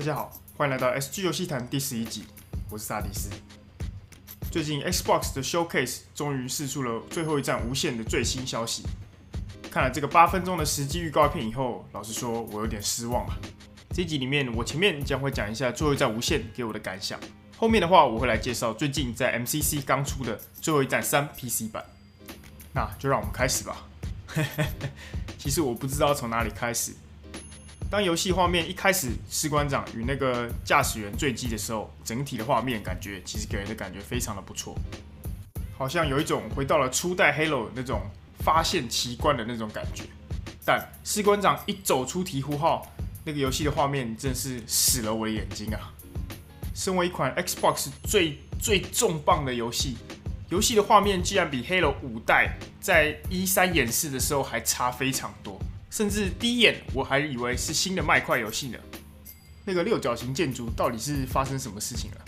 大家好，欢迎来到 SG 游戏谈第十一集，我是萨迪斯。最近 Xbox 的 Showcase 终于释出了《最后一战无限》的最新消息。看了这个八分钟的实际预告片以后，老实说，我有点失望了。这一集里面，我前面将会讲一下《最后一战无限》给我的感想，后面的话我会来介绍最近在 MCC 刚出的《最后一战三》PC 版。那就让我们开始吧。其实我不知道从哪里开始。当游戏画面一开始，士官长与那个驾驶员坠机的时候，整体的画面感觉其实给人的感觉非常的不错，好像有一种回到了初代 Halo 那种发现奇观的那种感觉。但士官长一走出醍醐号，那个游戏的画面真是死了我的眼睛啊！身为一款 Xbox 最最重磅的游戏，游戏的画面竟然比 Halo 五代在 E3 演示的时候还差非常多。甚至第一眼我还以为是新的麦块游戏呢。那个六角形建筑到底是发生什么事情了？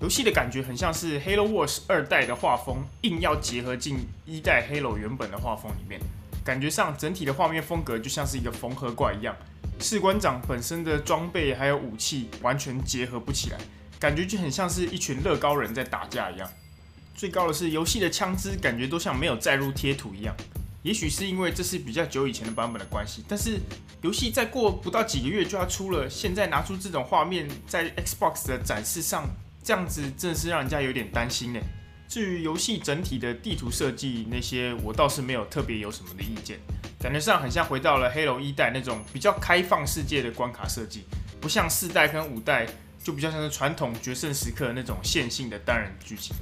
游戏的感觉很像是 Halo Wars 二代的画风，硬要结合进一代 Halo 原本的画风里面。感觉上整体的画面风格就像是一个缝合怪一样，士官长本身的装备还有武器完全结合不起来，感觉就很像是一群乐高人在打架一样。最高的是游戏的枪支感觉都像没有载入贴图一样。也许是因为这是比较久以前的版本的关系，但是游戏再过不到几个月就要出了，现在拿出这种画面在 Xbox 的展示上，这样子真的是让人家有点担心呢。至于游戏整体的地图设计那些，我倒是没有特别有什么的意见，感觉上很像回到了黑龙一代那种比较开放世界的关卡设计，不像四代跟五代就比较像是传统决胜时刻那种线性的单人剧情。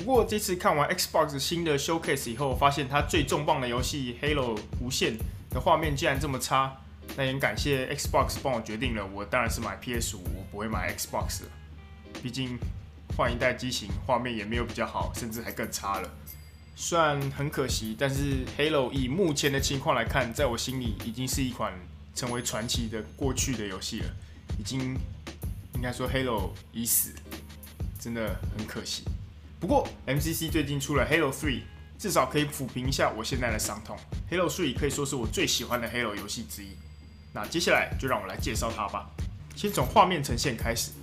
不过这次看完 Xbox 新的 Showcase 以后，发现它最重磅的游戏《Halo 无限》的画面竟然这么差，那也感谢 Xbox 帮我决定了，我当然是买 PS5，我不会买 Xbox 了。毕竟换一代机型，画面也没有比较好，甚至还更差了。虽然很可惜，但是 Halo 以目前的情况来看，在我心里已经是一款成为传奇的过去的游戏了。已经应该说 Halo 已死，真的很可惜。不过，MCC 最近出了 Halo 3，至少可以抚平一下我现在的伤痛。Halo 3可以说是我最喜欢的 Halo 游戏之一。那接下来就让我来介绍它吧。先从画面呈现开始，《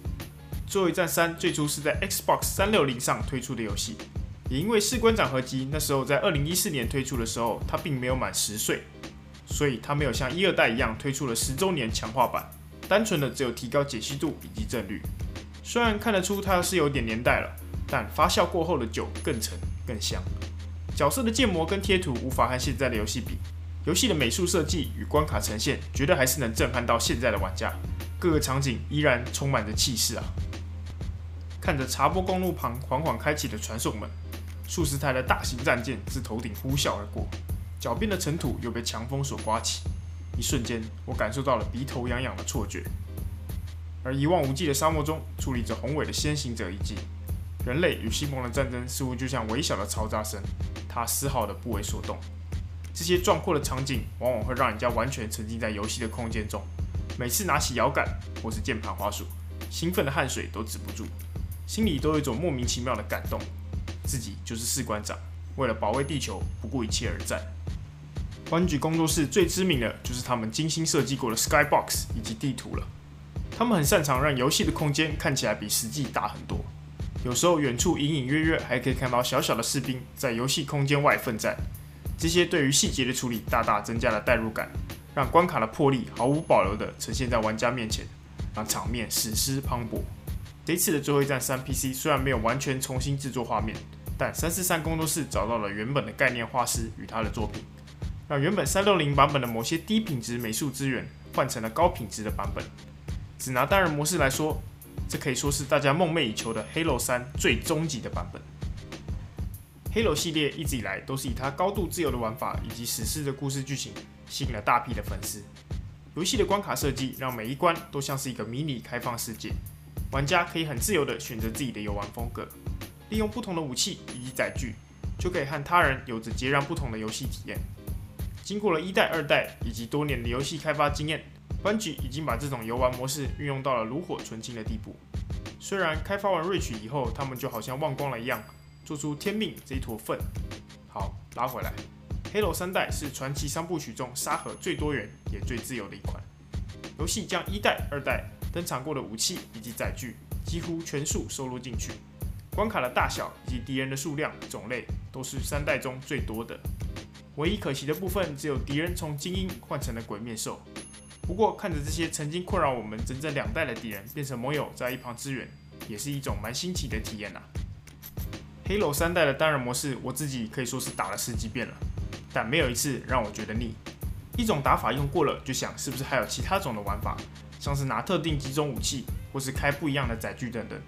最后一战三》最初是在 Xbox 360上推出的游戏，也因为士官长合集那时候在2014年推出的时候，它并没有满十岁，所以它没有像一二代一样推出了十周年强化版，单纯的只有提高解析度以及帧率。虽然看得出它是有点年代了。但发酵过后的酒更沉更香，角色的建模跟贴图无法和现在的游戏比，游戏的美术设计与关卡呈现，绝对还是能震撼到现在的玩家。各个场景依然充满着气势啊！看着查波公路旁缓缓开启的传送门，数十台的大型战舰自头顶呼啸而过，脚边的尘土又被强风所刮起，一瞬间我感受到了鼻头痒痒的错觉。而一望无际的沙漠中，矗立着宏伟的先行者遗迹。人类与西蒙的战争似乎就像微小的嘈杂声，它丝毫的不为所动。这些壮阔的场景往往会让人家完全沉浸在游戏的空间中。每次拿起摇杆或是键盘滑鼠，兴奋的汗水都止不住，心里都有一种莫名其妙的感动。自己就是士官长，为了保卫地球不顾一切而战。Bungie 工作室最知名的就是他们精心设计过的 Skybox 以及地图了。他们很擅长让游戏的空间看起来比实际大很多。有时候远处隐隐约约还可以看到小小的士兵在游戏空间外奋战，这些对于细节的处理大大增加了代入感，让关卡的魄力毫无保留地呈现在玩家面前，让场面史诗磅礴。这次的最后一战三 PC 虽然没有完全重新制作画面，但三四三工作室找到了原本的概念画师与他的作品，让原本三六零版本的某些低品质美术资源换成了高品质的版本。只拿单人模式来说。这可以说是大家梦寐以求的《Halo 3》最终极的版本。Halo 系列一直以来都是以它高度自由的玩法以及史诗的故事剧情吸引了大批的粉丝。游戏的关卡设计让每一关都像是一个迷你开放世界，玩家可以很自由地选择自己的游玩风格，利用不同的武器以及载具，就可以和他人有着截然不同的游戏体验。经过了一代、二代以及多年的游戏开发经验。Bungie 已经把这种游玩模式运用到了炉火纯青的地步。虽然开发完 Reach 以后，他们就好像忘光了一样，做出天命这一坨粪。好，拉回来，Halo 三代是传奇三部曲中沙盒最多元也最自由的一款。游戏将一代、二代登场过的武器以及载具几乎全数收录进去。关卡的大小以及敌人的数量种类都是三代中最多的。唯一可惜的部分只有敌人从精英换成了鬼面兽。不过看着这些曾经困扰我们整整两代的敌人变成盟友在一旁支援，也是一种蛮新奇的体验呐。Halo 三代的单人模式我自己可以说是打了十几遍了，但没有一次让我觉得腻。一种打法用过了，就想是不是还有其他种的玩法，像是拿特定几种武器，或是开不一样的载具等等。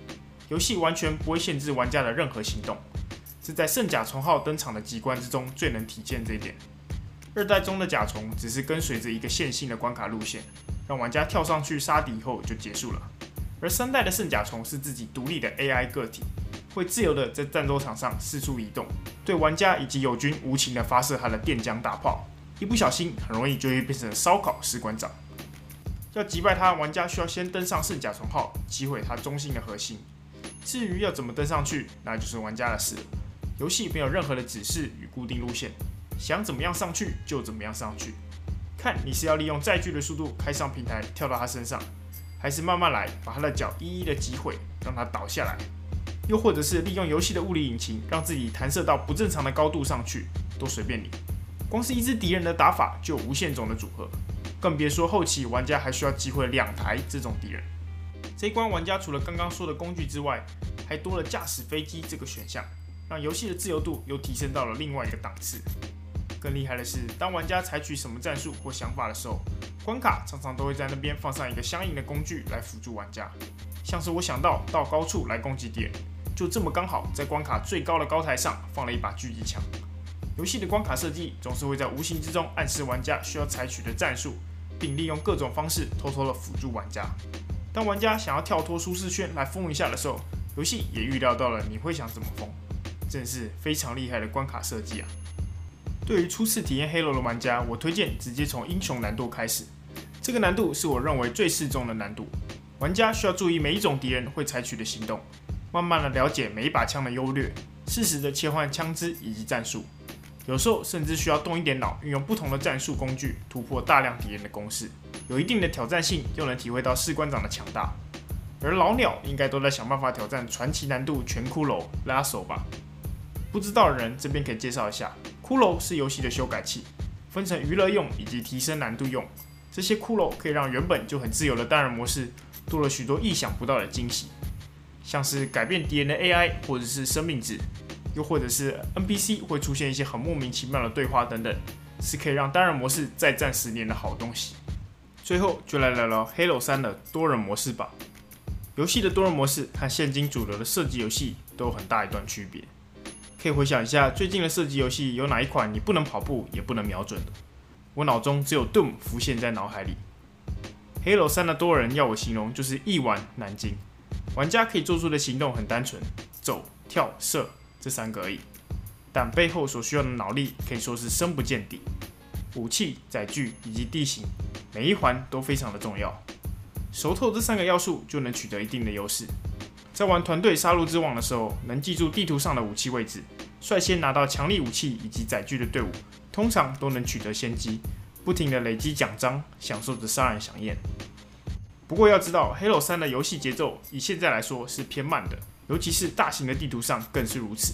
游戏完全不会限制玩家的任何行动，是在圣甲虫号登场的几关之中最能体现这一点。二代中的甲虫只是跟随着一个线性的关卡路线，让玩家跳上去杀敌后就结束了。而三代的圣甲虫是自己独立的 AI 个体，会自由的在战斗场上四处移动，对玩家以及友军无情的发射它的电浆大炮，一不小心很容易就会变成烧烤士官长。要击败它，玩家需要先登上圣甲虫号，击毁它中心的核心。至于要怎么登上去，那就是玩家的事。游戏没有任何的指示与固定路线，想怎么样上去就怎么样上去。看你是要利用载具的速度开上平台跳到他身上，还是慢慢来把他的脚一一的击毁，让他倒下来。又或者是利用游戏的物理引擎让自己弹射到不正常的高度上去，都随便你。光是一只敌人的打法就有无限种的组合，更别说后期玩家还需要击毁两台这种敌人。这一关玩家除了刚刚说的工具之外，还多了驾驶飞机这个选项，让游戏的自由度又提升到了另外一个档次。更厉害的是，当玩家采取什么战术或想法的时候，关卡常常都会在那边放上一个相应的工具来辅助玩家。像是我想到到高处来攻击敌人，就这么刚好在关卡最高的高台上放了一把狙击枪。游戏的关卡设计总是会在无形之中暗示玩家需要采取的战术，并利用各种方式偷偷的辅助玩家。当玩家想要跳脱舒适圈来疯一下的时候，游戏也预料到了你会想怎么疯，真是非常厉害的关卡设计啊！对于初次体验黑楼的玩家，我推荐直接从英雄难度开始，这个难度是我认为最适中的难度。玩家需要注意每一种敌人会采取的行动，慢慢的了解每一把枪的优劣，适时的切换枪支以及战术。有时候甚至需要动一点脑，运用不同的战术工具突破大量敌人的攻势，有一定的挑战性，又能体会到士官长的强大。而老鸟应该都在想办法挑战传奇难度全骷髅拉手吧？不知道的人这边可以介绍一下，骷髅是游戏的修改器，分成娱乐用以及提升难度用。这些骷髅可以让原本就很自由的单人模式多了许多意想不到的惊喜，像是改变敌人的 AI 或者是生命值。又或者是 NPC 会出现一些很莫名其妙的对话等等，是可以让单人模式再战十年的好东西。最后就来聊聊 Halo 3的多人模式吧。游戏的多人模式和现今主流的射击游戏都有很大一段区别。可以回想一下最近的射击游戏有哪一款你不能跑步也不能瞄准的？我脑中只有 Doom 浮现在脑海里。Halo 3的多人要我形容就是一玩难尽，玩家可以做出的行动很单纯，走、跳、射。这三个而已，但背后所需要的脑力可以说是深不见底。武器、载具以及地形，每一环都非常的重要。熟透这三个要素，就能取得一定的优势。在玩团队杀戮之王的时候，能记住地图上的武器位置，率先拿到强力武器以及载具的队伍，通常都能取得先机，不停的累积奖章，享受着杀人饗宴。不过要知道，Halo 3的游戏节奏以现在来说是偏慢的。尤其是大型的地图上更是如此。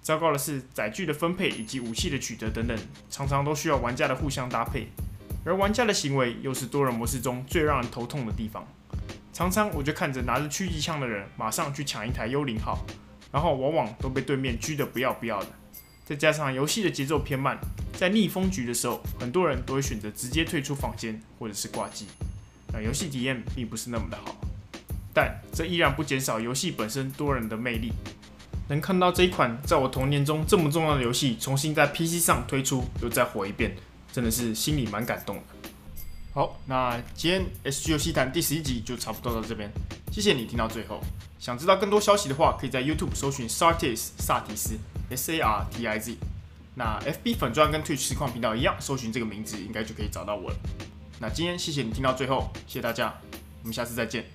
糟糕的是，载具的分配以及武器的取得等等，常常都需要玩家的互相搭配，而玩家的行为又是多人模式中最让人头痛的地方。常常我就看着拿着狙击枪的人马上去抢一台幽灵号，然后往往都被对面狙得不要不要的。再加上游戏的节奏偏慢，在逆风局的时候，很多人都会选择直接退出房间或者是挂机，让游戏体验并不是那么的好。但这依然不减少游戏本身多人的魅力。能看到这一款在我童年中这么重要的游戏重新在 PC 上推出，又再火一遍，真的是心里蛮感动的。好，那今天 SG 游戏谈第十一集就差不多到这边，谢谢你听到最后。想知道更多消息的话，可以在 YouTube 搜寻 Sartis 萨提斯 S A R T I Z。那 FB 粉钻跟 Twitch 实况频道一样，搜寻这个名字应该就可以找到我了。那今天谢谢你听到最后，谢谢大家，我们下次再见。